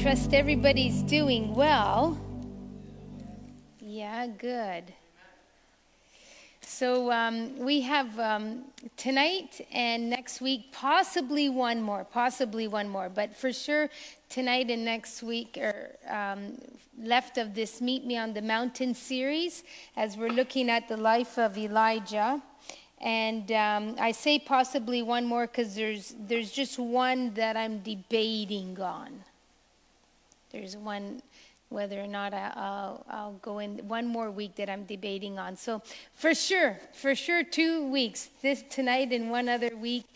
trust everybody's doing well. Yeah, good. So um, we have um, tonight and next week, possibly one more, possibly one more, but for sure tonight and next week are um, left of this Meet Me on the Mountain series as we're looking at the life of Elijah. And um, I say possibly one more because there's, there's just one that I'm debating on. There's one, whether or not I, will I'll go in one more week that I'm debating on. So for sure, for sure, two weeks, this tonight and one other week.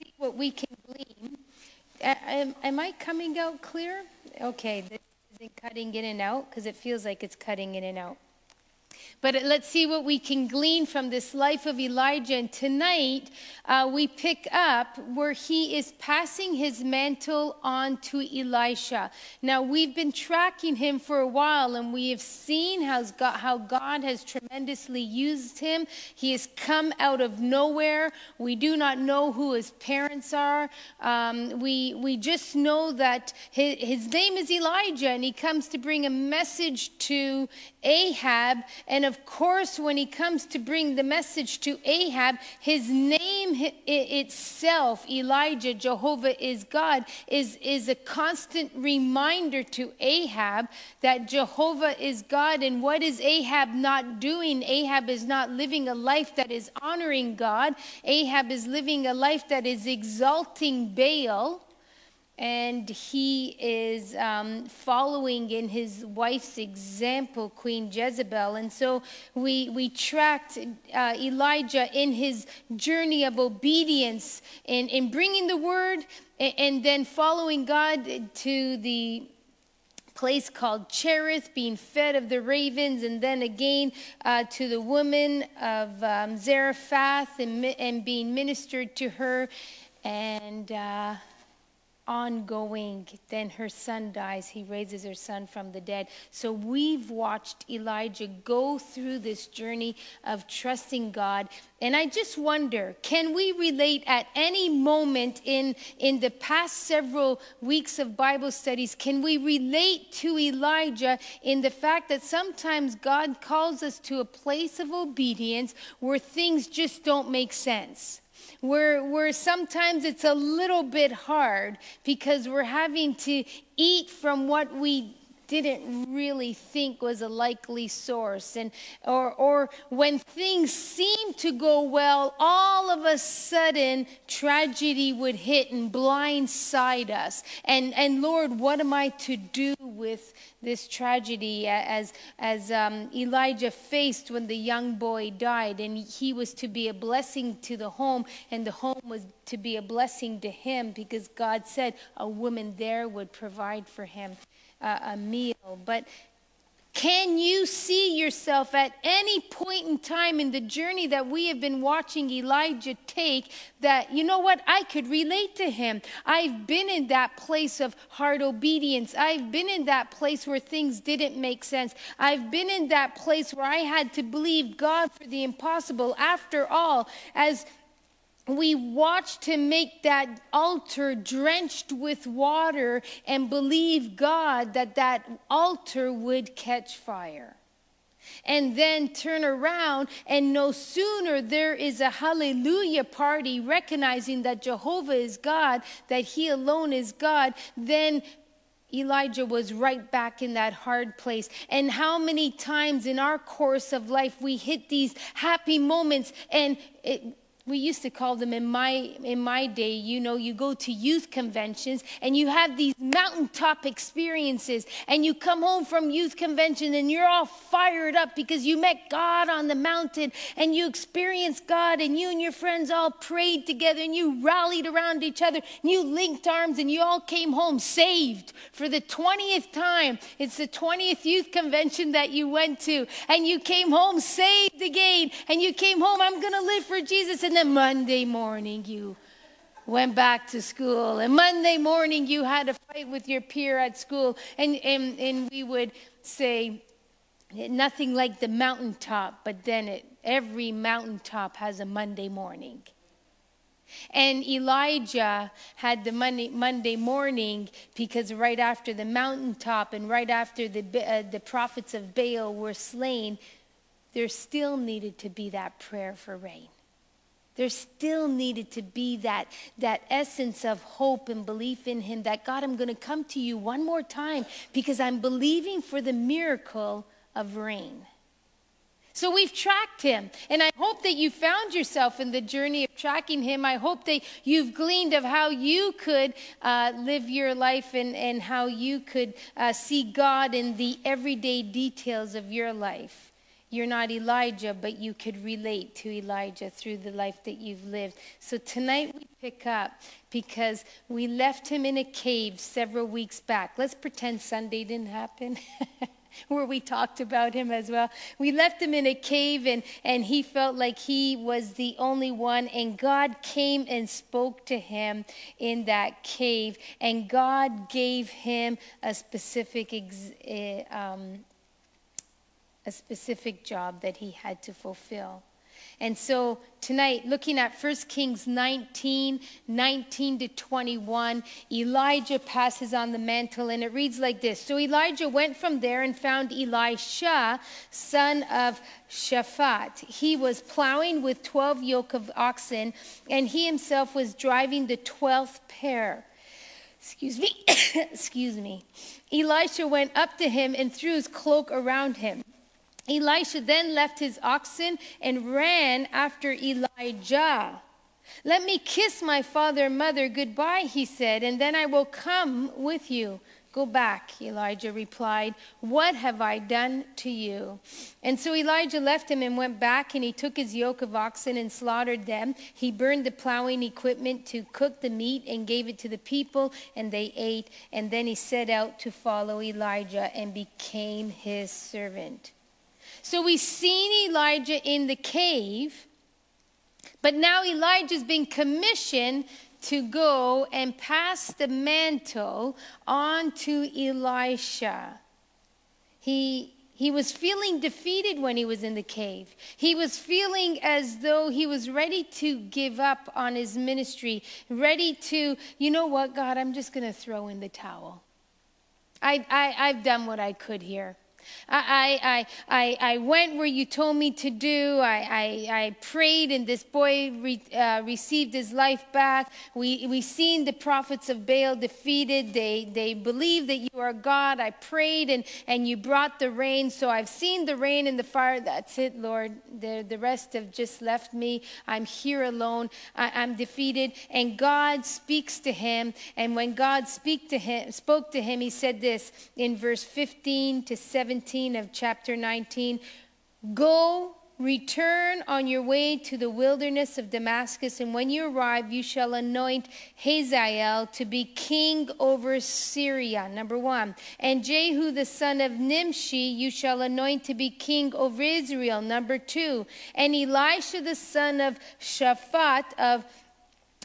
See what we can glean. Am, am I coming out clear? Okay, this isn't cutting in and out because it feels like it's cutting in and out. But let's see what we can glean from this life of Elijah. And tonight uh, we pick up where he is passing his mantle on to Elisha. Now we've been tracking him for a while and we have seen how God, how God has tremendously used him. He has come out of nowhere. We do not know who his parents are. Um, we, we just know that his, his name is Elijah and he comes to bring a message to Ahab. And of course, when he comes to bring the message to Ahab, his name itself, Elijah, Jehovah is God, is, is a constant reminder to Ahab that Jehovah is God. And what is Ahab not doing? Ahab is not living a life that is honoring God, Ahab is living a life that is exalting Baal and he is um, following in his wife's example, Queen Jezebel. And so we, we tracked uh, Elijah in his journey of obedience in, in bringing the word and, and then following God to the place called Cherith, being fed of the ravens, and then again uh, to the woman of um, Zarephath and, and being ministered to her. And. Uh, ongoing. Then her son dies. He raises her son from the dead. So we've watched Elijah go through this journey of trusting God. And I just wonder can we relate at any moment in, in the past several weeks of Bible studies? Can we relate to Elijah in the fact that sometimes God calls us to a place of obedience where things just don't make sense? Where, where sometimes it's a little bit hard because we're having to eat from what we didn't really think was a likely source. And or or when things seem to go well all of a sudden tragedy would hit and blindside us. And and lord what am i to do with this tragedy as as um, elijah faced when the young boy died and he was to be a blessing to the home and the home was to be a blessing to him because god said a woman there would provide for him uh, a meal. But can you see yourself at any point in time in the journey that we have been watching Elijah take that, you know what, I could relate to him? I've been in that place of hard obedience. I've been in that place where things didn't make sense. I've been in that place where I had to believe God for the impossible. After all, as we watched him make that altar drenched with water and believe God that that altar would catch fire. And then turn around, and no sooner there is a hallelujah party recognizing that Jehovah is God, that He alone is God, then Elijah was right back in that hard place. And how many times in our course of life we hit these happy moments and it, we used to call them in my in my day you know you go to youth conventions and you have these mountaintop experiences and you come home from youth convention and you're all fired up because you met god on the mountain and you experienced god and you and your friends all prayed together and you rallied around each other and you linked arms and you all came home saved for the 20th time. It's the 20th youth convention that you went to and you came home saved again and you came home i'm going to live for jesus and Monday morning you went back to school. And Monday morning you had a fight with your peer at school. And, and, and we would say, nothing like the mountaintop, but then it, every mountaintop has a Monday morning. And Elijah had the Monday, Monday morning because right after the mountaintop and right after the, uh, the prophets of Baal were slain, there still needed to be that prayer for rain. There still needed to be that, that essence of hope and belief in Him that God, I'm going to come to you one more time because I'm believing for the miracle of rain. So we've tracked him. And I hope that you found yourself in the journey of tracking him. I hope that you've gleaned of how you could uh, live your life and, and how you could uh, see God in the everyday details of your life. You're not Elijah, but you could relate to Elijah through the life that you've lived. So tonight we pick up because we left him in a cave several weeks back. Let's pretend Sunday didn't happen. where we talked about him as well. We left him in a cave and, and he felt like he was the only one. And God came and spoke to him in that cave. And God gave him a specific, ex, uh, um, a specific job that he had to fulfill. And so tonight, looking at 1 Kings 19 19 to 21, Elijah passes on the mantle, and it reads like this So Elijah went from there and found Elisha, son of Shaphat. He was plowing with 12 yoke of oxen, and he himself was driving the 12th pair. Excuse me. Excuse me. Elisha went up to him and threw his cloak around him. Elisha then left his oxen and ran after Elijah. Let me kiss my father and mother goodbye, he said, and then I will come with you. Go back, Elijah replied. What have I done to you? And so Elijah left him and went back, and he took his yoke of oxen and slaughtered them. He burned the plowing equipment to cook the meat and gave it to the people, and they ate. And then he set out to follow Elijah and became his servant. So we've seen Elijah in the cave, but now Elijah's been commissioned to go and pass the mantle on to Elisha. He, he was feeling defeated when he was in the cave. He was feeling as though he was ready to give up on his ministry, ready to, you know what, God, I'm just going to throw in the towel. I, I, I've done what I could here. I, I, I, I went where you told me to do. I, I, I prayed, and this boy re, uh, received his life back. We, we seen the prophets of Baal defeated. They, they believe that you are God. I prayed, and, and you brought the rain. So I've seen the rain and the fire. That's it, Lord. The, the rest have just left me. I'm here alone. I, I'm defeated. And God speaks to him. And when God speak to him, spoke to him, he said this in verse 15 to 17. 17 of chapter 19 Go, return on your way to the wilderness of Damascus, and when you arrive, you shall anoint Hazael to be king over Syria. Number one. And Jehu the son of Nimshi you shall anoint to be king over Israel. Number two. And Elisha the son of Shaphat of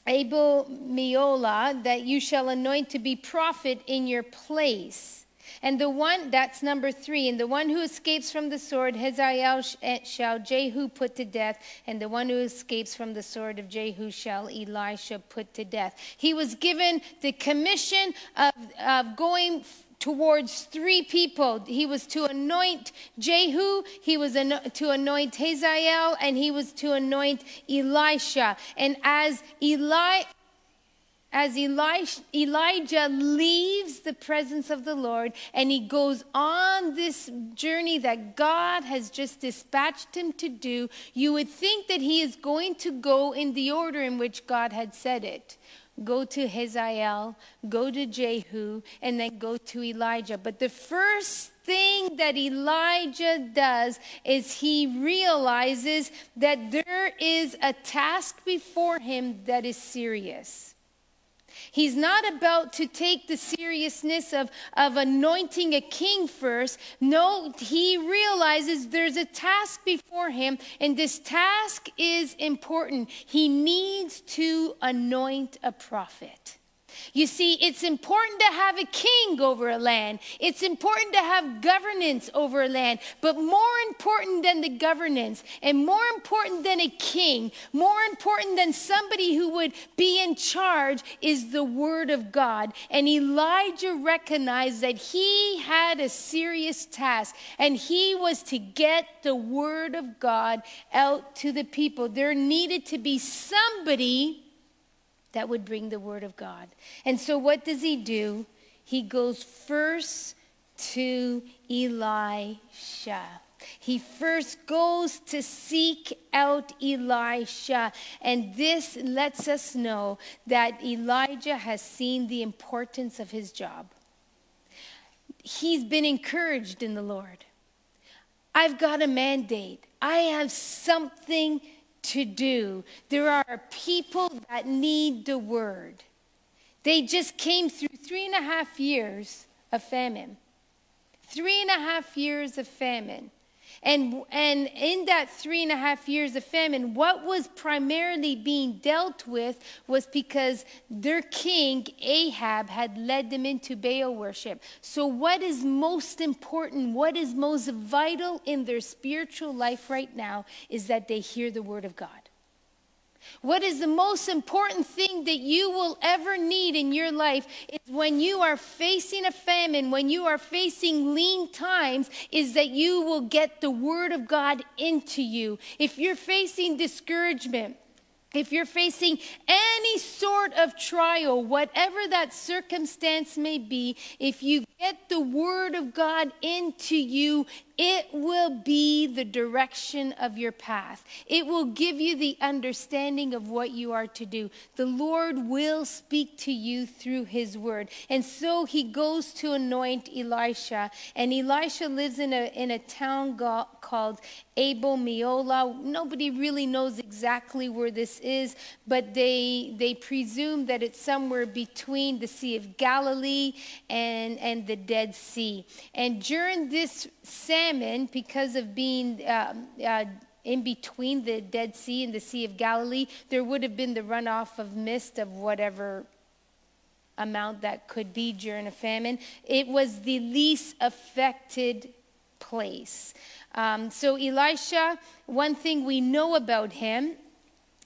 Abel Meholah that you shall anoint to be prophet in your place. And the one, that's number three, and the one who escapes from the sword, Hazael eh, shall Jehu put to death, and the one who escapes from the sword of Jehu shall Elisha put to death. He was given the commission of, of going towards three people. He was to anoint Jehu, he was to anoint Hazael, and he was to anoint Elisha. And as Eli, as Elijah leaves the presence of the Lord and he goes on this journey that God has just dispatched him to do, you would think that he is going to go in the order in which God had said it. Go to Hazael, go to Jehu, and then go to Elijah. But the first thing that Elijah does is he realizes that there is a task before him that is serious. He's not about to take the seriousness of, of anointing a king first. No, he realizes there's a task before him, and this task is important. He needs to anoint a prophet. You see, it's important to have a king over a land. It's important to have governance over a land. But more important than the governance, and more important than a king, more important than somebody who would be in charge, is the word of God. And Elijah recognized that he had a serious task, and he was to get the word of God out to the people. There needed to be somebody that would bring the word of God. And so, what does he do? He goes first to Elisha. He first goes to seek out Elisha. And this lets us know that Elijah has seen the importance of his job. He's been encouraged in the Lord. I've got a mandate, I have something to do. There are people that need the word. They just came through three and a half years of famine. Three and a half years of famine. And, and in that three and a half years of famine, what was primarily being dealt with was because their king, Ahab, had led them into Baal worship. So, what is most important, what is most vital in their spiritual life right now is that they hear the word of God. What is the most important thing that you will ever need in your life is when you are facing a famine, when you are facing lean times, is that you will get the word of God into you. If you're facing discouragement, if you're facing any sort of trial, whatever that circumstance may be, if you get the Word of God into you, it will be the direction of your path. It will give you the understanding of what you are to do. The Lord will speak to you through His Word. And so he goes to anoint Elisha. And Elisha lives in a, in a town called Abel Meholah. Nobody really knows exactly where this is, but they, they presume that it's somewhere between the Sea of Galilee and, and the Dead Sea. And during this famine, because of being uh, uh, in between the Dead Sea and the Sea of Galilee, there would have been the runoff of mist of whatever amount that could be during a famine. It was the least affected place. Um, so, Elisha, one thing we know about him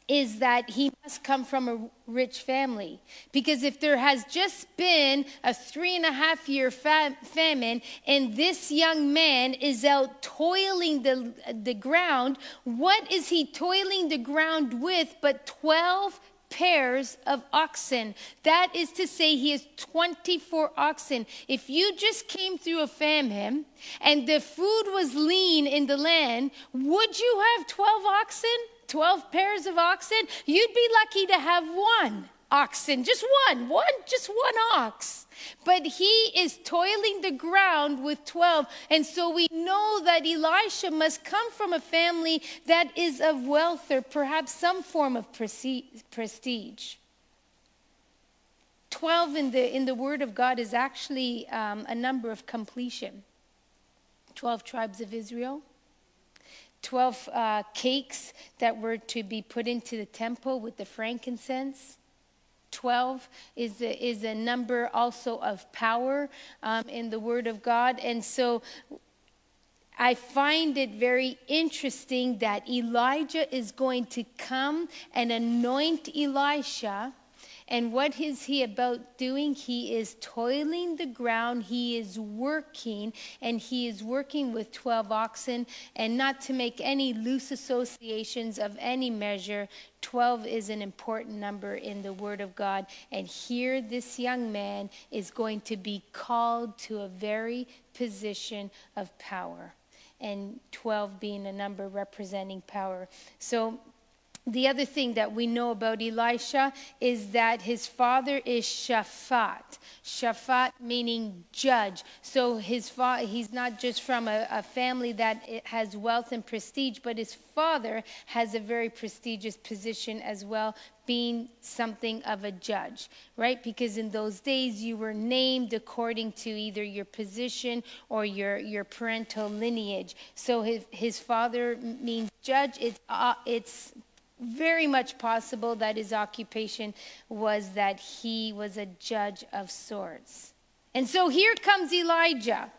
is that he must come from a rich family. Because if there has just been a three and a half year famine and this young man is out toiling the, the ground, what is he toiling the ground with but 12 pairs of oxen. That is to say, he has 24 oxen. If you just came through a famine and the food was lean in the land, would you have 12 oxen? 12 pairs of oxen? You'd be lucky to have one oxen, just one, one, just one ox. But he is toiling the ground with 12. And so we know that Elisha must come from a family that is of wealth or perhaps some form of prestige. 12 in the, in the Word of God is actually um, a number of completion. 12 tribes of Israel, 12 uh, cakes that were to be put into the temple with the frankincense. 12 is a, is a number also of power um, in the Word of God. And so I find it very interesting that Elijah is going to come and anoint Elisha and what is he about doing? He is toiling the ground, he is working, and he is working with 12 oxen. And not to make any loose associations of any measure, 12 is an important number in the Word of God. And here, this young man is going to be called to a very position of power. And 12 being a number representing power. So, the other thing that we know about Elisha is that his father is Shaphat. Shaphat meaning judge. So his fa- he's not just from a, a family that has wealth and prestige, but his father has a very prestigious position as well, being something of a judge, right? Because in those days you were named according to either your position or your, your parental lineage. So his, his father means judge. It's, uh, it's very much possible that his occupation was that he was a judge of sorts. And so here comes Elijah.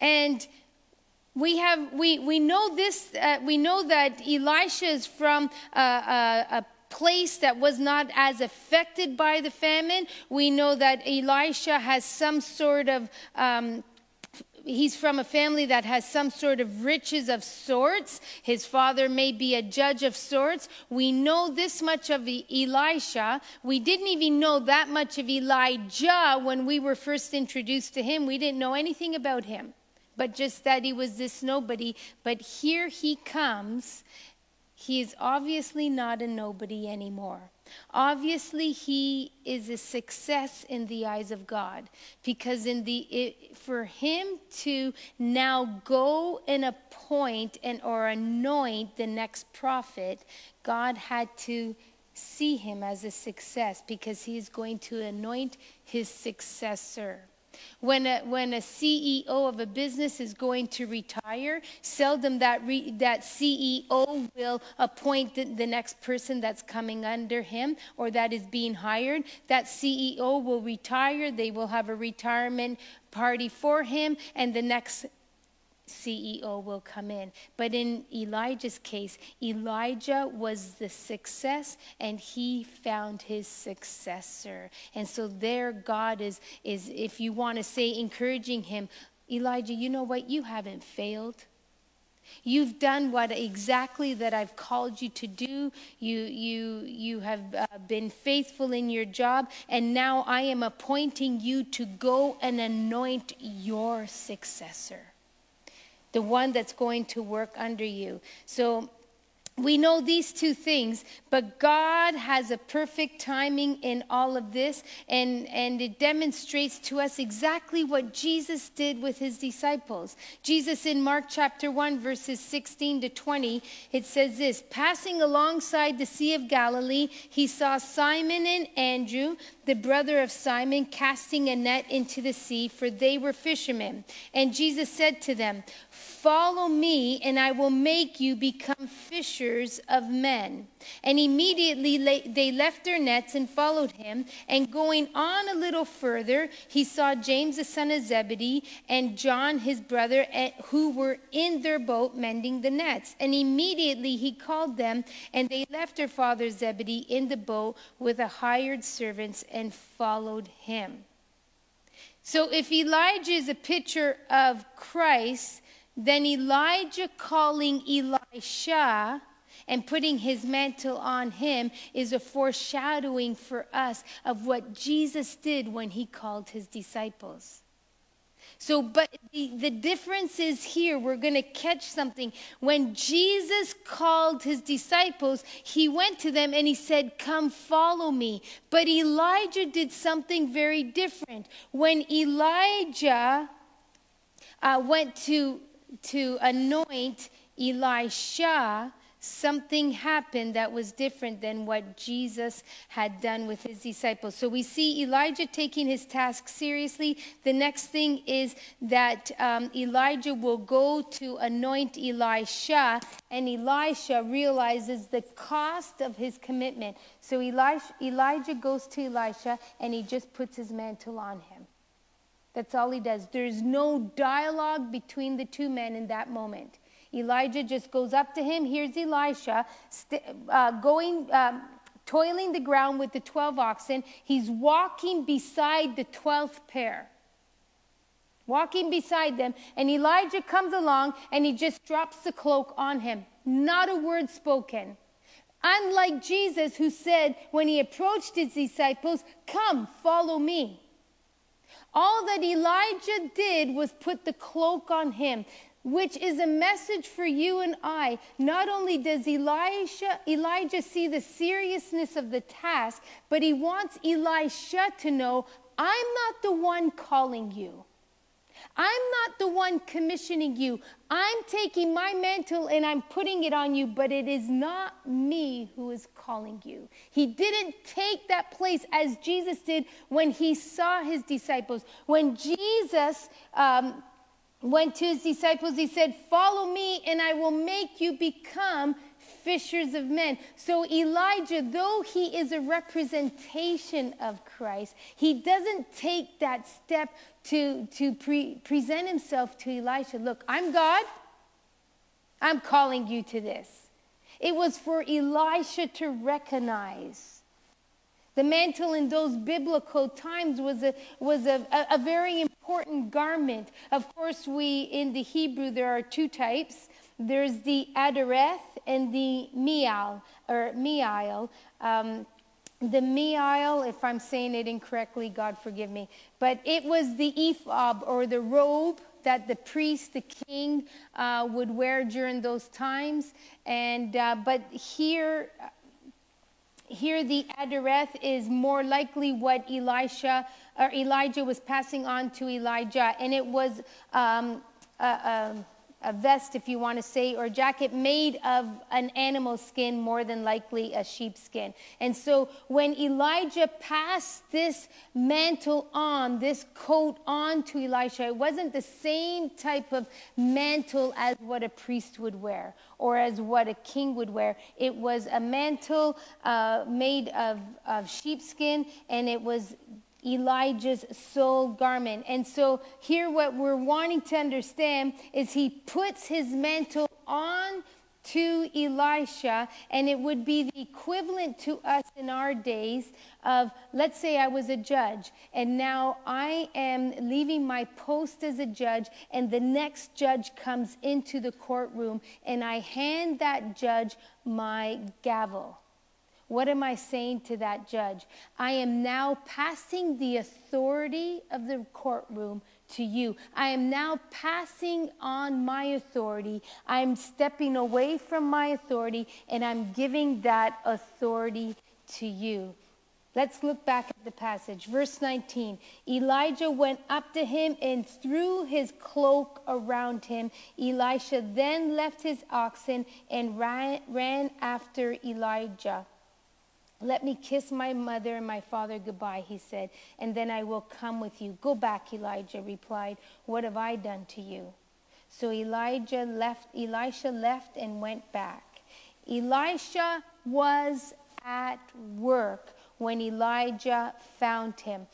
And we have we we know this uh, we know that Elisha is from a, a, a place that was not as affected by the famine. We know that Elisha has some sort of um, he's from a family that has some sort of riches of sorts. His father may be a judge of sorts. We know this much of Elisha. We didn't even know that much of Elijah when we were first introduced to him. We didn't know anything about him but just that he was this nobody. But here he comes. He is obviously not a nobody anymore. Obviously, he is a success in the eyes of God because in the it, for him to now go and appoint and or anoint the next prophet, God had to see him as a success because he is going to anoint his successor. When a, when a CEO of a business is going to retire, seldom that, re, that CEO will appoint the, the next person that's coming under him or that is being hired. That CEO will retire, they will have a retirement party for him, and the next CEO will come in. But in Elijah's case, Elijah was the success and he found his successor. And so there God is is if you want to say encouraging him, Elijah, you know what? You haven't failed. You've done what exactly that I've called you to do. You, you, you have uh, been faithful in your job, and now I am appointing you to go and anoint your successor the one that's going to work under you. So we know these two things, but God has a perfect timing in all of this, and, and it demonstrates to us exactly what Jesus did with his disciples. Jesus in Mark chapter 1, verses 16 to 20, it says this Passing alongside the Sea of Galilee, he saw Simon and Andrew, the brother of Simon, casting a net into the sea, for they were fishermen. And Jesus said to them, Follow me, and I will make you become fishers of men. And immediately they left their nets and followed him. And going on a little further, he saw James the son of Zebedee and John his brother, who were in their boat mending the nets. And immediately he called them, and they left their father Zebedee in the boat with the hired servants and followed him. So if Elijah is a picture of Christ, then Elijah calling Elisha and putting his mantle on him is a foreshadowing for us of what Jesus did when he called his disciples. So, but the, the difference is here, we're going to catch something. When Jesus called his disciples, he went to them and he said, Come follow me. But Elijah did something very different. When Elijah uh, went to to anoint Elisha, something happened that was different than what Jesus had done with his disciples. So we see Elijah taking his task seriously. The next thing is that um, Elijah will go to anoint Elisha, and Elisha realizes the cost of his commitment. So Elijah goes to Elisha, and he just puts his mantle on him. That's all he does. There's no dialogue between the two men in that moment. Elijah just goes up to him. Here's Elisha st- uh, going, um, toiling the ground with the 12 oxen. He's walking beside the 12th pair. Walking beside them, and Elijah comes along and he just drops the cloak on him. Not a word spoken. Unlike Jesus, who said when he approached his disciples, Come, follow me. All that Elijah did was put the cloak on him, which is a message for you and I. Not only does Elijah, Elijah see the seriousness of the task, but he wants Elisha to know, I'm not the one calling you. I'm not the one commissioning you. I'm taking my mantle and I'm putting it on you, but it is not me who is calling you. He didn't take that place as Jesus did when he saw his disciples. When Jesus um, went to his disciples, he said, Follow me and I will make you become fishers of men. So Elijah, though he is a representation of Christ, he doesn't take that step to, to pre- present himself to Elisha. Look, I'm God. I'm calling you to this. It was for Elisha to recognize. The mantle in those biblical times was a, was a, a, a very important garment. Of course, we in the Hebrew there are two types. There's the adareth and the mial or mial. Um, the mial, if I'm saying it incorrectly, God forgive me, but it was the ephod or the robe that the priest, the king, uh, would wear during those times. And uh, but here, here the adareth is more likely what Elisha or Elijah was passing on to Elijah, and it was. Um, a vest, if you want to say, or jacket made of an animal skin, more than likely a sheepskin. And so when Elijah passed this mantle on, this coat on to Elisha, it wasn't the same type of mantle as what a priest would wear or as what a king would wear. It was a mantle uh, made of, of sheepskin, and it was Elijah's sole garment. And so, here, what we're wanting to understand is he puts his mantle on to Elisha, and it would be the equivalent to us in our days of, let's say I was a judge, and now I am leaving my post as a judge, and the next judge comes into the courtroom, and I hand that judge my gavel. What am I saying to that judge? I am now passing the authority of the courtroom to you. I am now passing on my authority. I'm stepping away from my authority and I'm giving that authority to you. Let's look back at the passage. Verse 19 Elijah went up to him and threw his cloak around him. Elisha then left his oxen and ran, ran after Elijah. Let me kiss my mother and my father goodbye, he said, and then I will come with you. Go back, Elijah replied. What have I done to you? So Elijah left, Elisha left and went back. Elisha was at work when Elijah found him.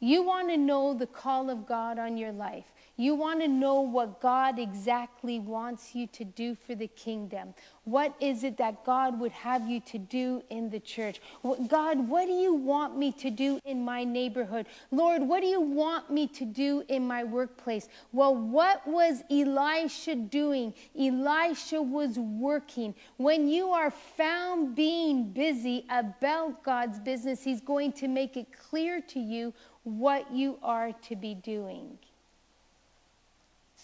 You want to know the call of God on your life. You want to know what God exactly wants you to do for the kingdom. What is it that God would have you to do in the church? God, what do you want me to do in my neighborhood? Lord, what do you want me to do in my workplace? Well, what was Elisha doing? Elisha was working. When you are found being busy about God's business, He's going to make it clear to you what you are to be doing.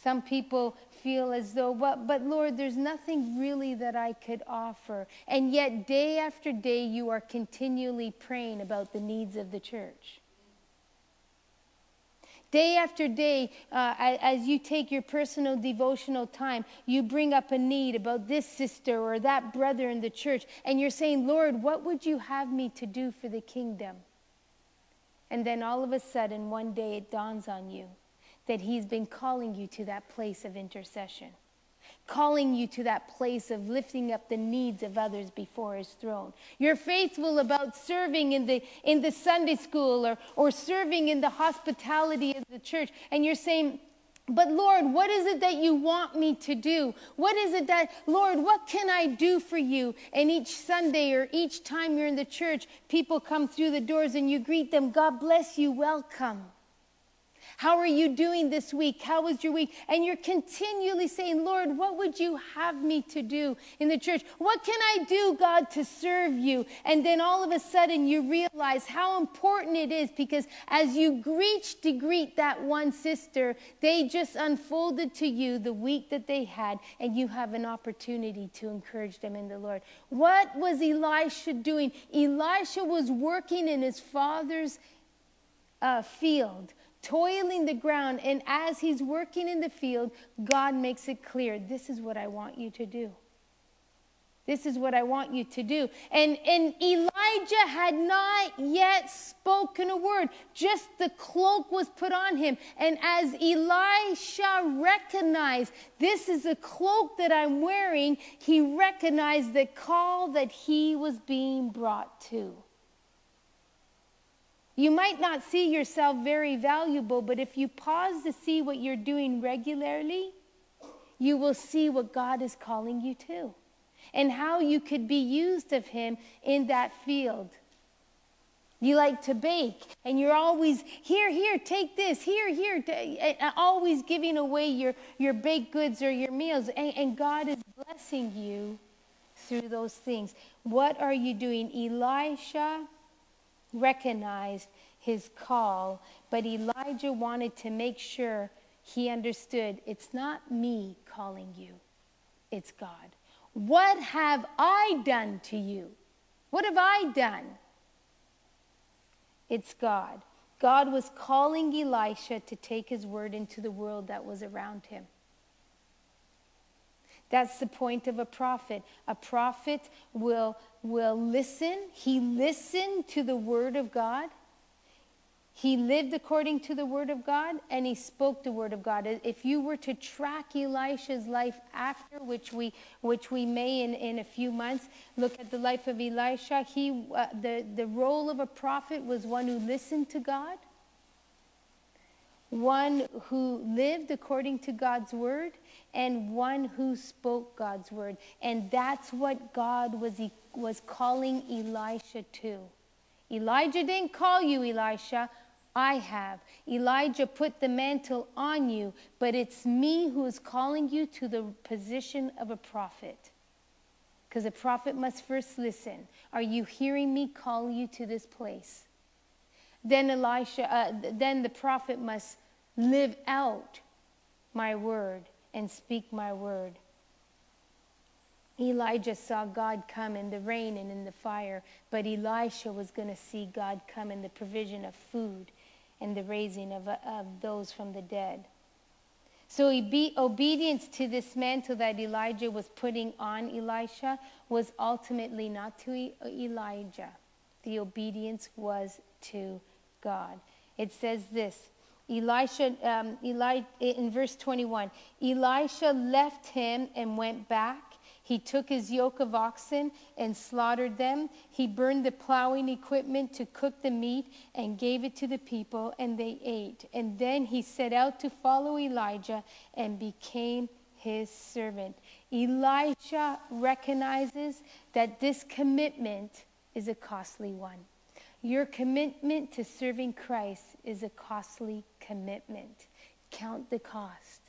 Some people feel as though, but, but Lord, there's nothing really that I could offer. And yet, day after day, you are continually praying about the needs of the church. Day after day, uh, as you take your personal devotional time, you bring up a need about this sister or that brother in the church, and you're saying, Lord, what would you have me to do for the kingdom? And then all of a sudden, one day it dawns on you that He's been calling you to that place of intercession, calling you to that place of lifting up the needs of others before His throne. You're faithful about serving in the, in the Sunday school or, or serving in the hospitality of the church, and you're saying, but Lord, what is it that you want me to do? What is it that, Lord, what can I do for you? And each Sunday or each time you're in the church, people come through the doors and you greet them, God bless you, welcome. How are you doing this week? How was your week? And you're continually saying, Lord, what would you have me to do in the church? What can I do, God, to serve you? And then all of a sudden you realize how important it is because as you reach to greet that one sister, they just unfolded to you the week that they had, and you have an opportunity to encourage them in the Lord. What was Elisha doing? Elisha was working in his father's uh, field toiling the ground. And as he's working in the field, God makes it clear this is what I want you to do. This is what I want you to do. And, and Elijah had not yet spoken a word, just the cloak was put on him. And as Elisha recognized, this is the cloak that I'm wearing, he recognized the call that he was being brought to. You might not see yourself very valuable, but if you pause to see what you're doing regularly, you will see what God is calling you to and how you could be used of Him in that field. You like to bake, and you're always here, here, take this, here, here, uh, always giving away your, your baked goods or your meals, and, and God is blessing you through those things. What are you doing? Elisha recognized his call, but Elijah wanted to make sure he understood it's not me calling you, it's God. What have I done to you? What have I done? It's God. God was calling Elisha to take his word into the world that was around him. That's the point of a prophet. A prophet will, will listen. He listened to the word of God he lived according to the word of God and he spoke the word of God. If you were to track Elisha's life after, which we, which we may in, in a few months, look at the life of Elisha, he, uh, the, the role of a prophet was one who listened to God, one who lived according to God's word, and one who spoke God's word. And that's what God was, was calling Elisha to. Elijah didn't call you, Elisha. I have. Elijah put the mantle on you, but it's me who is calling you to the position of a prophet. Because a prophet must first listen. Are you hearing me call you to this place? Then Elisha, uh, then the prophet must live out my word and speak my word. Elijah saw God come in the rain and in the fire, but Elisha was going to see God come in the provision of food and the raising of, of those from the dead. So obedience to this mantle that Elijah was putting on Elisha was ultimately not to Elijah. The obedience was to God. It says this Elisha, um, Eli, in verse 21, Elisha left him and went back he took his yoke of oxen and slaughtered them. He burned the plowing equipment to cook the meat and gave it to the people, and they ate. And then he set out to follow Elijah and became his servant. Elijah recognizes that this commitment is a costly one. Your commitment to serving Christ is a costly commitment. Count the cost.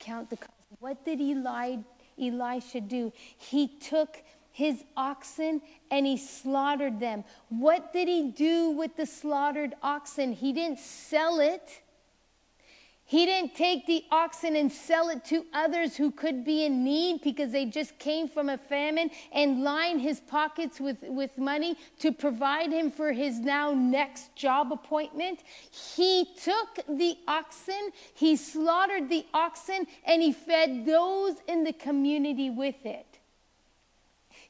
Count the cost. What did Elijah Elisha do? He took his oxen and he slaughtered them. What did he do with the slaughtered oxen? He didn't sell it. He didn't take the oxen and sell it to others who could be in need because they just came from a famine and line his pockets with, with money to provide him for his now next job appointment. He took the oxen, he slaughtered the oxen, and he fed those in the community with it.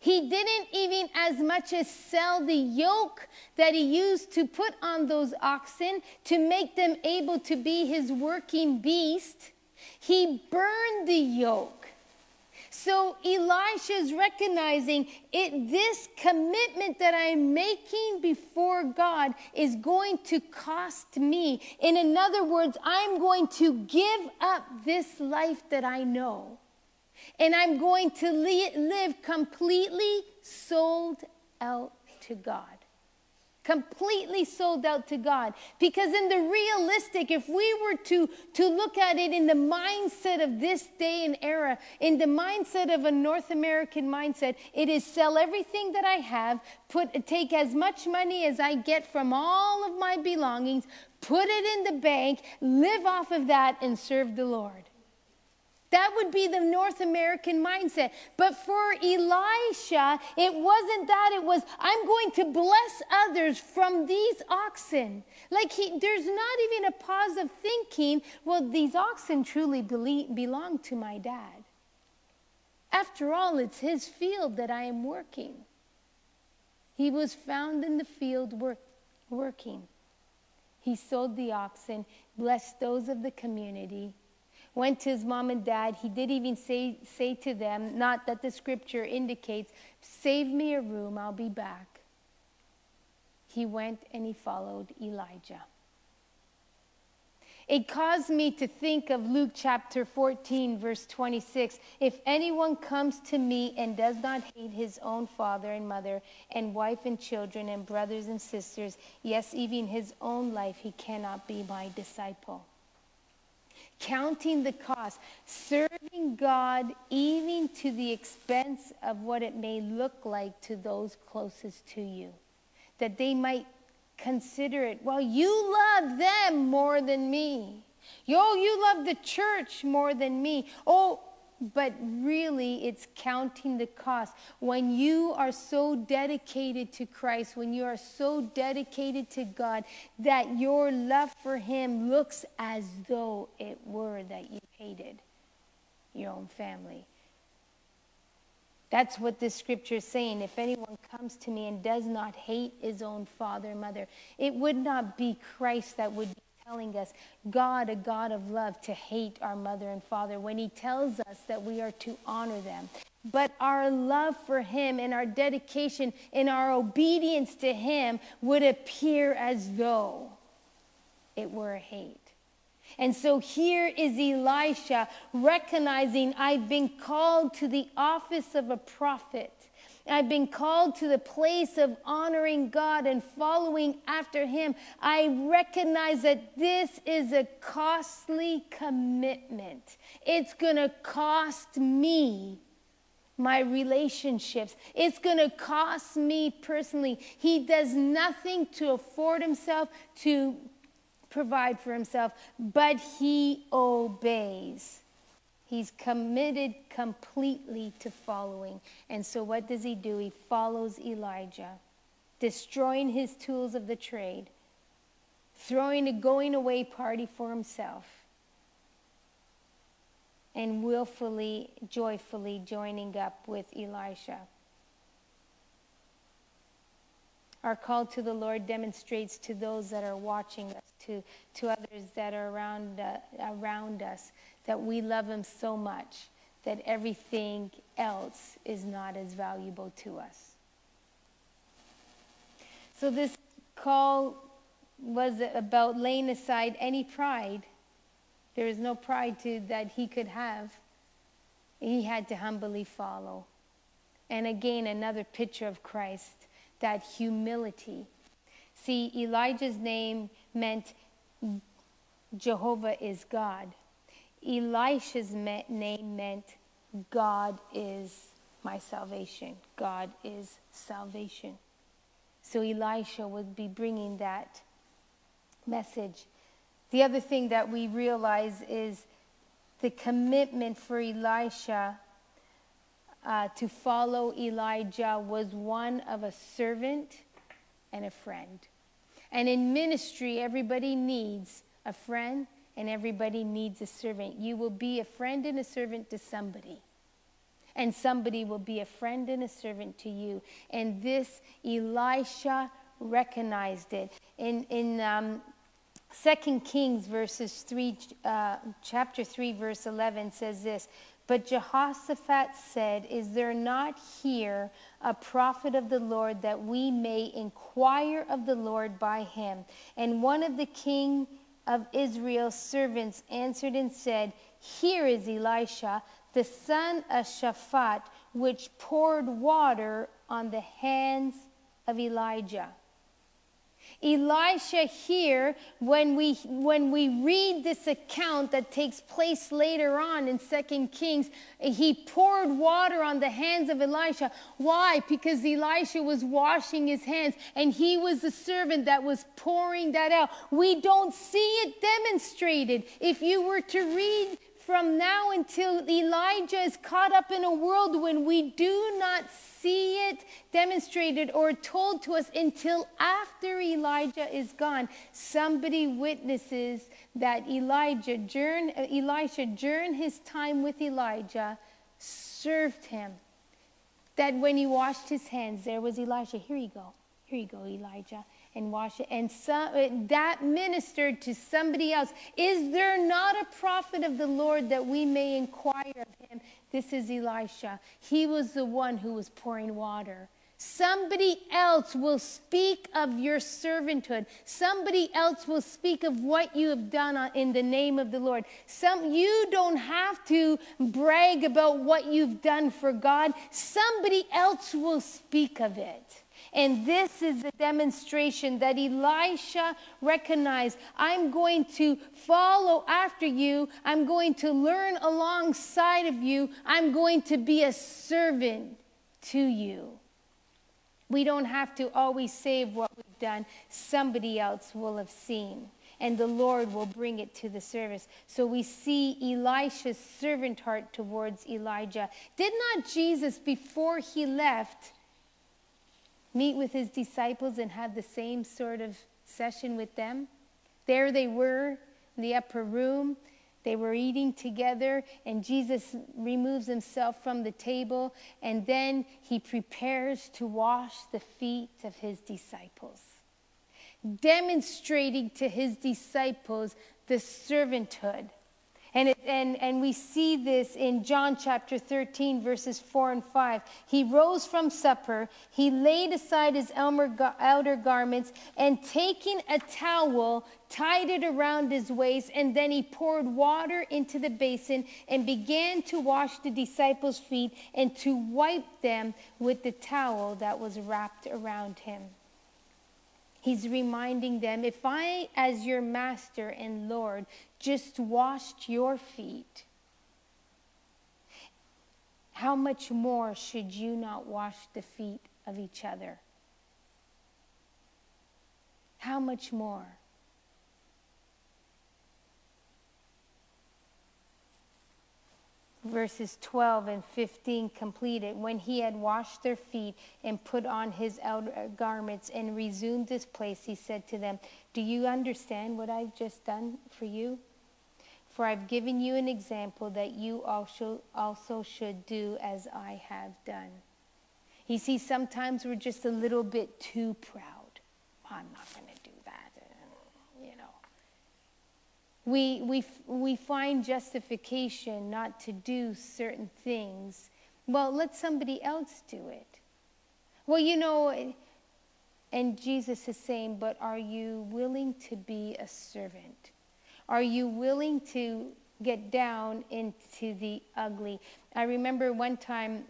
He didn't even as much as sell the yoke that he used to put on those oxen to make them able to be his working beast. He burned the yoke. So Elisha is recognizing it this commitment that I'm making before God is going to cost me. In other words, I'm going to give up this life that I know and I'm going to live completely sold out to God. Completely sold out to God. Because in the realistic, if we were to, to look at it in the mindset of this day and era, in the mindset of a North American mindset, it is sell everything that I have, put take as much money as I get from all of my belongings, put it in the bank, live off of that, and serve the Lord. That would be the North American mindset. But for Elisha, it wasn't that. It was, I'm going to bless others from these oxen. Like he, there's not even a pause of thinking, well, these oxen truly belong to my dad. After all, it's his field that I am working. He was found in the field work, working. He sold the oxen, blessed those of the community, went to his mom and dad. He did even say, say to them, not that the scripture indicates, save me a room, I'll be back. He went and he followed Elijah. It caused me to think of Luke chapter 14, verse 26. If anyone comes to me and does not hate his own father and mother, and wife and children, and brothers and sisters, yes, even his own life, he cannot be my disciple. Counting the cost, serving God even to the expense of what it may look like to those closest to you, that they might consider it. Well, you love them more than me. Yo, you love the church more than me. Oh, but really it's counting the cost. When you are so dedicated to Christ, when you are so dedicated to God, that your love for Him looks as though it were that you hated your own family. That's what this scripture is saying. If anyone comes to me and does not hate his own father and mother, it would not be Christ that would be telling us, God, a God of love, to hate our mother and father when he tells us that we are to honor them. But our love for him and our dedication and our obedience to him would appear as though it were a hate. And so here is Elisha recognizing I've been called to the office of a prophet. I've been called to the place of honoring God and following after Him. I recognize that this is a costly commitment. It's going to cost me my relationships. It's going to cost me personally. He does nothing to afford himself to provide for himself, but he obeys. He's committed completely to following. And so, what does he do? He follows Elijah, destroying his tools of the trade, throwing a going away party for himself, and willfully, joyfully joining up with Elisha. Our call to the Lord demonstrates to those that are watching us, to, to others that are around, uh, around us, that we love Him so much that everything else is not as valuable to us. So, this call was about laying aside any pride. There is no pride to, that he could have. He had to humbly follow. And again, another picture of Christ that humility. See, Elijah's name meant Jehovah is God. Elisha's name meant God is my salvation. God is salvation. So Elisha would be bringing that message. The other thing that we realize is the commitment for Elisha uh, to follow Elijah was one of a servant and a friend. And in ministry, everybody needs a friend and everybody needs a servant. You will be a friend and a servant to somebody. And somebody will be a friend and a servant to you. And this, Elisha recognized it. In, in um, 2 Kings verses 3, uh, chapter 3, verse 11 says this, but Jehoshaphat said, Is there not here a prophet of the Lord that we may inquire of the Lord by him? And one of the king of Israel's servants answered and said, Here is Elisha, the son of Shaphat, which poured water on the hands of Elijah. Elisha here, when we, when we read this account that takes place later on in Second Kings, he poured water on the hands of Elisha. Why? Because Elisha was washing his hands and he was the servant that was pouring that out. We don't see it demonstrated. If you were to read from now until Elijah is caught up in a when we do not see it demonstrated or told to us until after Elijah is gone. Somebody witnesses that Elijah during, Elisha, during his time with Elijah, served him. That when he washed his hands, there was Elijah. Here you go. Here you go, Elijah. And wash it. And some, that ministered to somebody else. Is there not a prophet of the Lord that we may inquire of him? This is Elisha. He was the one who was pouring water. Somebody else will speak of your servanthood. Somebody else will speak of what you have done in the name of the Lord. Some, you don't have to brag about what you've done for God. Somebody else will speak of it. And this is the demonstration that Elisha recognized I'm going to follow after you, I'm going to learn alongside of you, I'm going to be a servant to you. We don't have to always save what we've done, somebody else will have seen. And the Lord will bring it to the service. So we see Elisha's servant heart towards Elijah. Did not Jesus, before he left, meet with his disciples and have the same sort of session with them? There they were in the upper room. They were eating together, and Jesus removes himself from the table, and then he prepares to wash the feet of his disciples, demonstrating to his disciples the servanthood and, it, and, and we see this in John chapter 13, verses 4 and 5. He rose from supper, he laid aside his outer garments, and taking a towel, tied it around his waist, and then he poured water into the basin and began to wash the disciples' feet and to wipe them with the towel that was wrapped around him. He's reminding them if I, as your master and Lord, just washed your feet, how much more should you not wash the feet of each other? How much more? verses 12 and 15 completed. When he had washed their feet and put on his outer garments and resumed his place, he said to them, Do you understand what I've just done for you? For I've given you an example that you also, also should do as I have done. You see, sometimes we're just a little bit too proud. I'm not going to do that. You know. we, we, we find justification not to do certain things. Well, let somebody else do it. Well, you know, and Jesus is saying, but are you willing to be a servant? Are you willing to get down into the ugly? I remember one time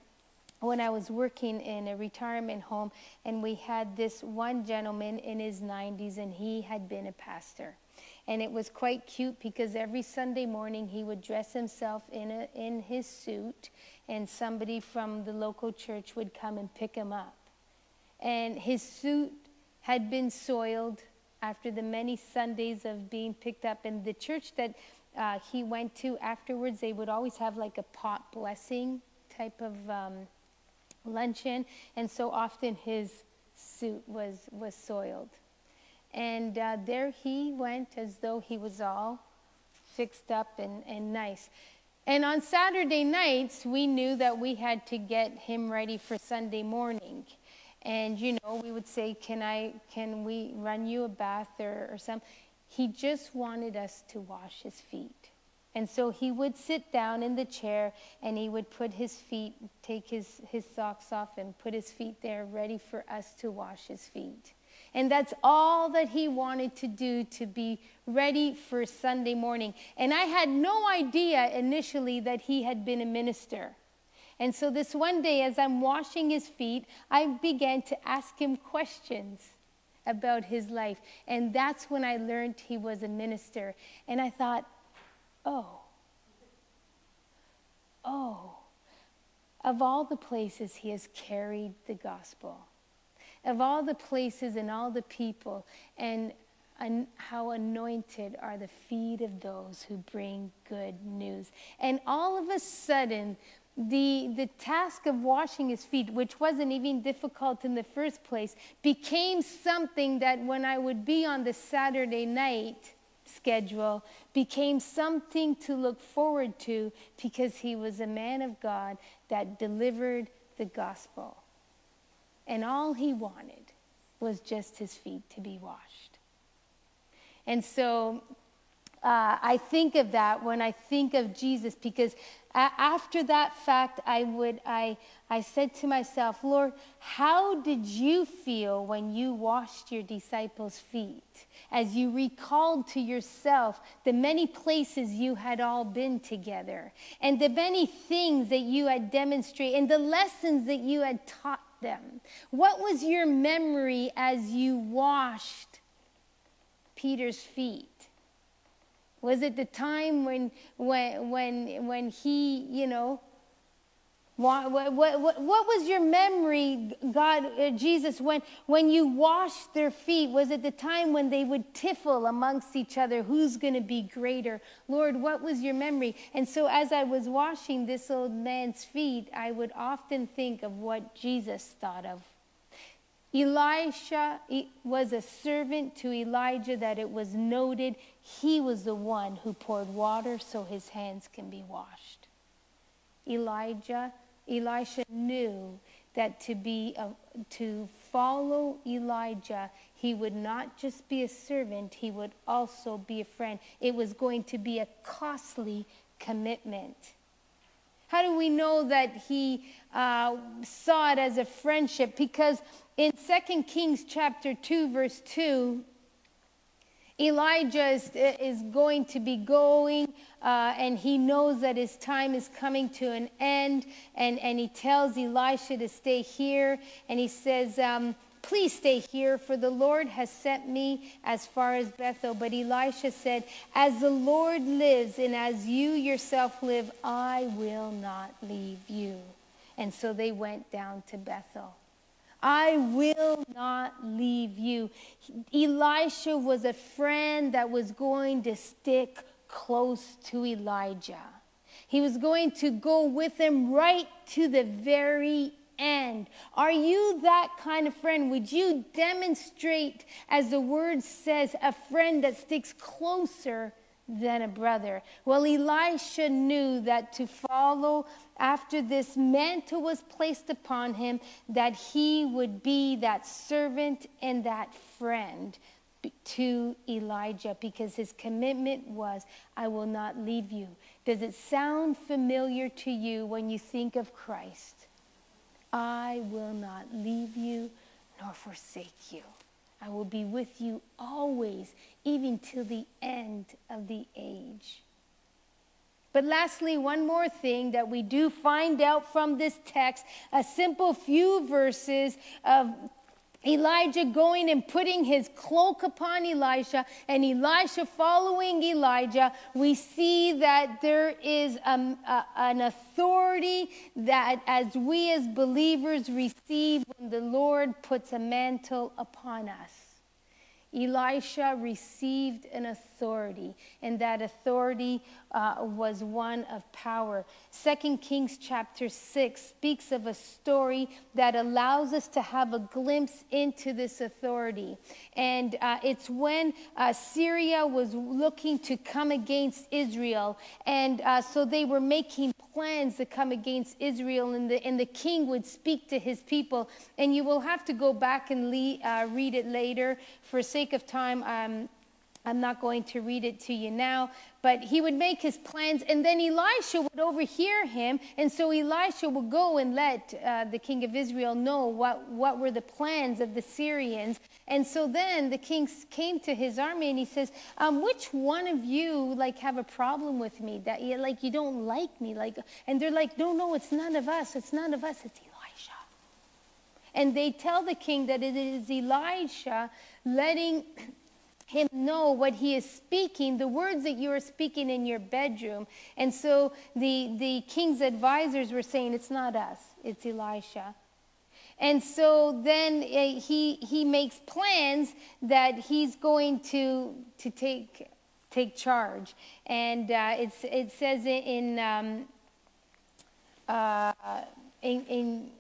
when I was working in a retirement home, and we had this one gentleman in his 90s, and he had been a pastor. And it was quite cute because every Sunday morning he would dress himself in, a, in his suit, and somebody from the local church would come and pick him up. And his suit had been soiled after the many Sundays of being picked up. in the church that uh, he went to afterwards, they would always have like a pot blessing type of um, luncheon. And so often his suit was, was soiled. And uh, there he went as though he was all fixed up and, and nice. And on Saturday nights, we knew that we had to get him ready for Sunday morning. And, you know, we would say, can, I, can we run you a bath or, or something? He just wanted us to wash his feet. And so he would sit down in the chair and he would put his feet, take his, his socks off and put his feet there ready for us to wash his feet. And that's all that he wanted to do to be ready for Sunday morning. And I had no idea initially that he had been a minister. And so this one day, as I'm washing his feet, I began to ask him questions about his life. And that's when I learned he was a minister. And I thought, oh, oh, of all the places he has carried the gospel of all the places and all the people, and, how anointed are the feet of those who bring good news. And all of a sudden, the, the task of washing his feet, which wasn't even difficult in the first place, became something that when I would be on the Saturday night schedule became something to look forward to because he was a man of God that delivered the gospel. And all he wanted was just his feet to be washed. And so uh, I think of that when I think of Jesus because after that fact, I would I I said to myself, Lord, how did you feel when you washed your disciples' feet? As you recalled to yourself the many places you had all been together, and the many things that you had demonstrated, and the lessons that you had taught them. What was your memory as you washed Peter's feet? Was it the time when, when, when, when he, you know, what, what, what, what was your memory, God, uh, Jesus, when, when you washed their feet? Was it the time when they would tiffle amongst each other? Who's going to be greater? Lord, what was your memory? And so as I was washing this old man's feet, I would often think of what Jesus thought of Elisha was a servant to Elijah that it was noted he was the one who poured water so his hands can be washed. Elijah, Elisha knew that to be a, to follow Elijah, he would not just be a servant, he would also be a friend. It was going to be a costly commitment. How do we know that he uh, saw it as a friendship? Because in 2 Kings chapter 2, verse 2, Elijah is, is going to be going, uh, and he knows that his time is coming to an end. And, and he tells Elisha to stay here. And he says, um, Please stay here, for the Lord has sent me as far as Bethel. But Elisha said, As the Lord lives and as you yourself live, I will not leave you. And so they went down to Bethel. I will not leave you. Elisha was a friend that was going to stick close to Elijah. He was going to go with him right to the very end. Are you that kind of friend? Would you demonstrate, as the word says, a friend that sticks closer than a brother? Well, Elisha knew that to follow after this mantle was placed upon him, that he would be that servant and that friend to Elijah because his commitment was, I will not leave you. Does it sound familiar to you when you think of Christ? I will not leave you nor forsake you. I will be with you always, even till the end of the age. But lastly, one more thing that we do find out from this text a simple few verses of Elijah going and putting his cloak upon Elisha and Elisha following Elijah, we see that there is a, a, an authority that as we as believers receive when the Lord puts a mantle upon us. Elisha received an authority, and that authority uh, was one of power. Second Kings chapter 6 speaks of a story that allows us to have a glimpse into this authority. And uh, it's when uh, Syria was looking to come against Israel, and uh, so they were making plans to come against Israel, and the, and the king would speak to his people. And you will have to go back and le- uh, read it later. For sake of time, um, I'm not going to read it to you now, but he would make his plans, and then Elisha would overhear him. And so Elisha would go and let uh, the king of Israel know what, what were the plans of the Syrians. And so then the king came to his army and he says, um, Which one of you like have a problem with me? That you like you don't like me? Like, and they're like, No, no, it's none of us. It's none of us. It's Elisha. And they tell the king that it is Elisha letting him know what he is speaking, the words that you are speaking in your bedroom. And so the, the king's advisors were saying, It's not us, it's Elisha. And so then uh, he, he makes plans that he's going to, to take, take charge. And uh, it's, it says in, um, uh, in, in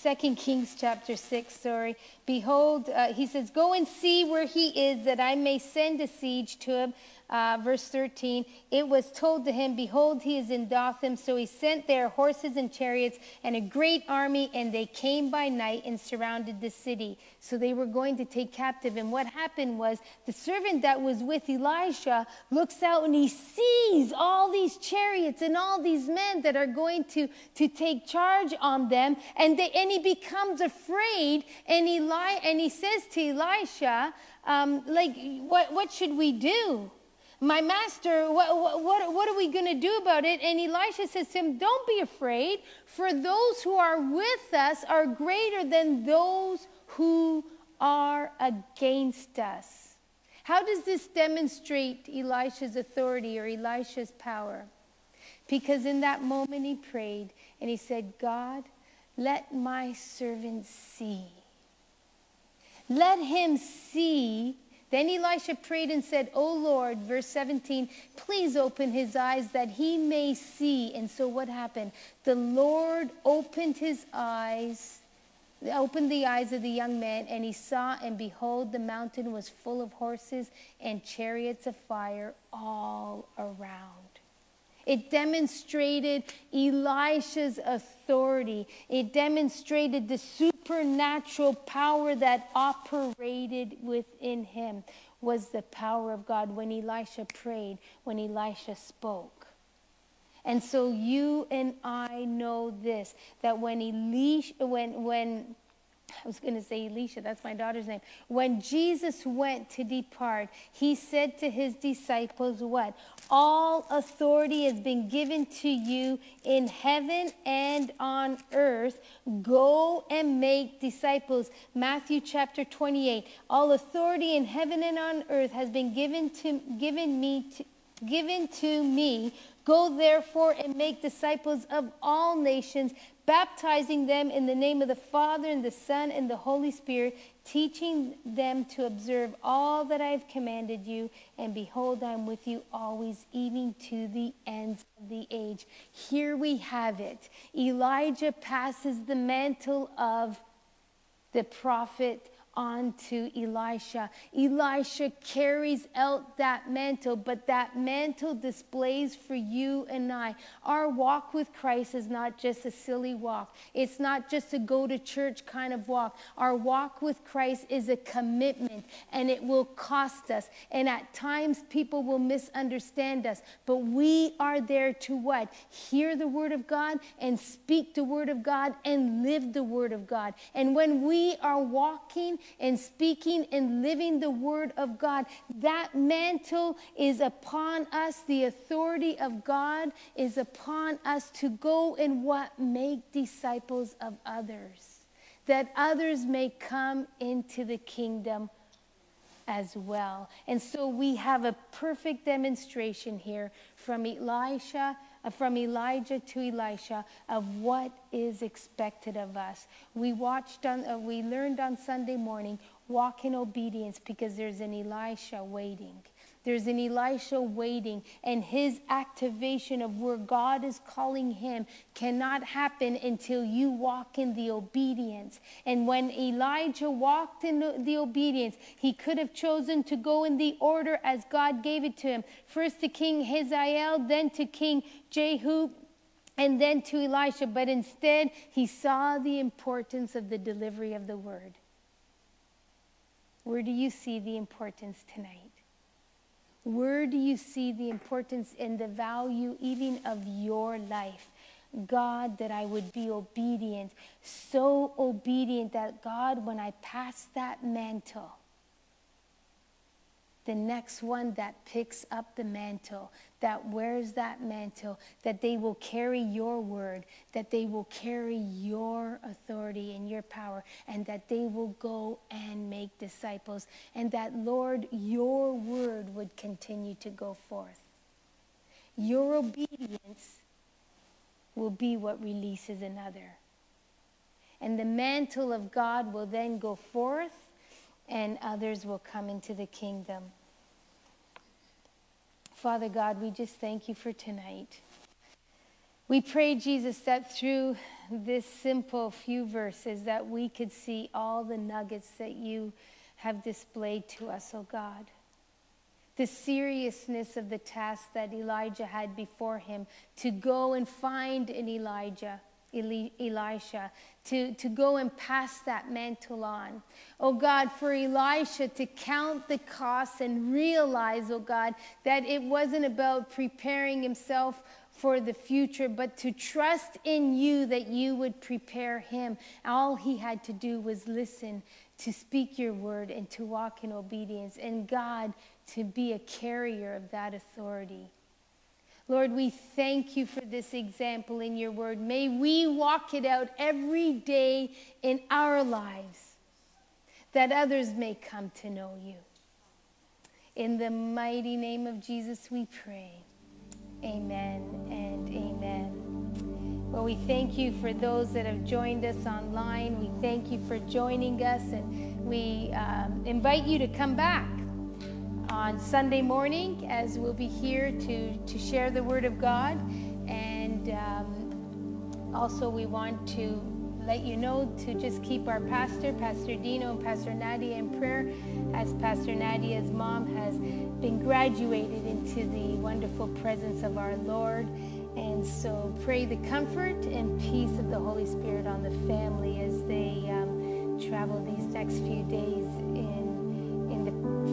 2 Kings chapter 6, sorry, Behold, uh, he says, Go and see where he is, that I may send a siege to him uh, verse 13, it was told to him, Behold, he is in Dothan. So he sent there horses and chariots and a great army, and they came by night and surrounded the city. So they were going to take captive. And what happened was the servant that was with Elisha looks out and he sees all these chariots and all these men that are going to, to take charge on them. And, they, and he becomes afraid. And, Eli, and he says to Elisha, um, like, what, what should we do? My master, what, what, what are we going to do about it? And Elisha says to him, Don't be afraid, for those who are with us are greater than those who are against us. How does this demonstrate Elisha's authority or Elisha's power? Because in that moment he prayed and he said, God, let my servant see. Let him see then Elisha prayed and said, O Lord, verse 17, please open his eyes that he may see. And so what happened? The Lord opened his eyes, opened the eyes of the young man, and he saw, and behold, the mountain was full of horses and chariots of fire all around. It demonstrated Elisha's authority. It demonstrated the supernatural power that operated within him was the power of God when Elisha prayed, when Elisha spoke. And so you and I know this that when Elisha when when I was going to say Elisha, that's my daughter's name. When Jesus went to depart, he said to his disciples, What? All authority has been given to you in heaven and on earth. Go and make disciples. Matthew chapter 28. All authority in heaven and on earth has been given to given me to, given to me. Go therefore and make disciples of all nations, baptizing them in the name of the Father and the Son and the Holy Spirit, teaching them to observe all that I have commanded you. And behold, I am with you always, even to the ends of the age. Here we have it. Elijah passes the mantle of the prophet on to Elisha. Elisha carries out that mantle, but that mantle displays for you and I. Our walk with Christ is not just a silly walk, it's not just a go to church kind of walk. Our walk with Christ is a commitment, and it will cost us. And at times, people will misunderstand us, but we are there to what? Hear the word of God and speak the word of God and live the word of God. And when we are walking and speaking and living the word of God. That mantle is upon us. The authority of God is upon us to go and what? Make disciples of others, that others may come into the kingdom as well. And so we have a perfect demonstration here from Elisha from Elijah to Elisha of what is expected of us. We watched on, uh, we learned on Sunday morning, walk in obedience because there's an Elisha waiting. There's an Elisha waiting, and his activation of where God is calling him cannot happen until you walk in the obedience. And when Elijah walked in the, obedience, he could have chosen to go in the order as God gave it to him first to King Hazael, then to King Jehu, and then to Elisha. But instead, he saw the importance of the delivery of the word. Where do you see the importance tonight? Where do you see the importance and the value even of your life? God, that I would be obedient, so obedient that God, when I pass that mantle, the next one that picks up the mantle, that wears that mantle, that they will carry your word, that they will carry your authority and your power, and that they will go and make disciples, and that, Lord, your word would continue to go forth. Your obedience will be what releases another. And the mantle of God will then go forth and others will come into the kingdom. Father God, we just thank you for tonight. We pray, Jesus, that through this simple few verses that we could see all the nuggets that you have displayed to us, oh God. The seriousness of the task that Elijah had before him to go and find an Elijah Eli- Elisha to, to go and pass that mantle on. Oh God, for Elisha to count the costs and realize, oh God, that it wasn't about preparing himself for the future, but to trust in you that you would prepare him. All he had to do was listen, to speak your word, and to walk in obedience, and God to be a carrier of that authority. Lord, we thank you for this example in your word. May we walk it out every day in our lives that others may come to know you. In the mighty name of Jesus, we pray. Amen and amen. Well, we thank you for those that have joined us online. We thank you for joining us, and we um, invite you to come back on Sunday morning as we'll be here to, to share the Word of God. And um, also, we want to let you know to just keep our pastor, Pastor Dino, and Pastor Nadia in prayer, as Pastor Nadia's mom has been graduated into the wonderful presence of our Lord. And so pray the comfort and peace of the Holy Spirit on the family as they um, travel these next few days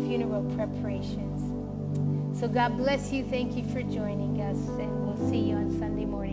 funeral preparations. So God bless you. Thank you for joining us, and we'll see you on Sunday morning.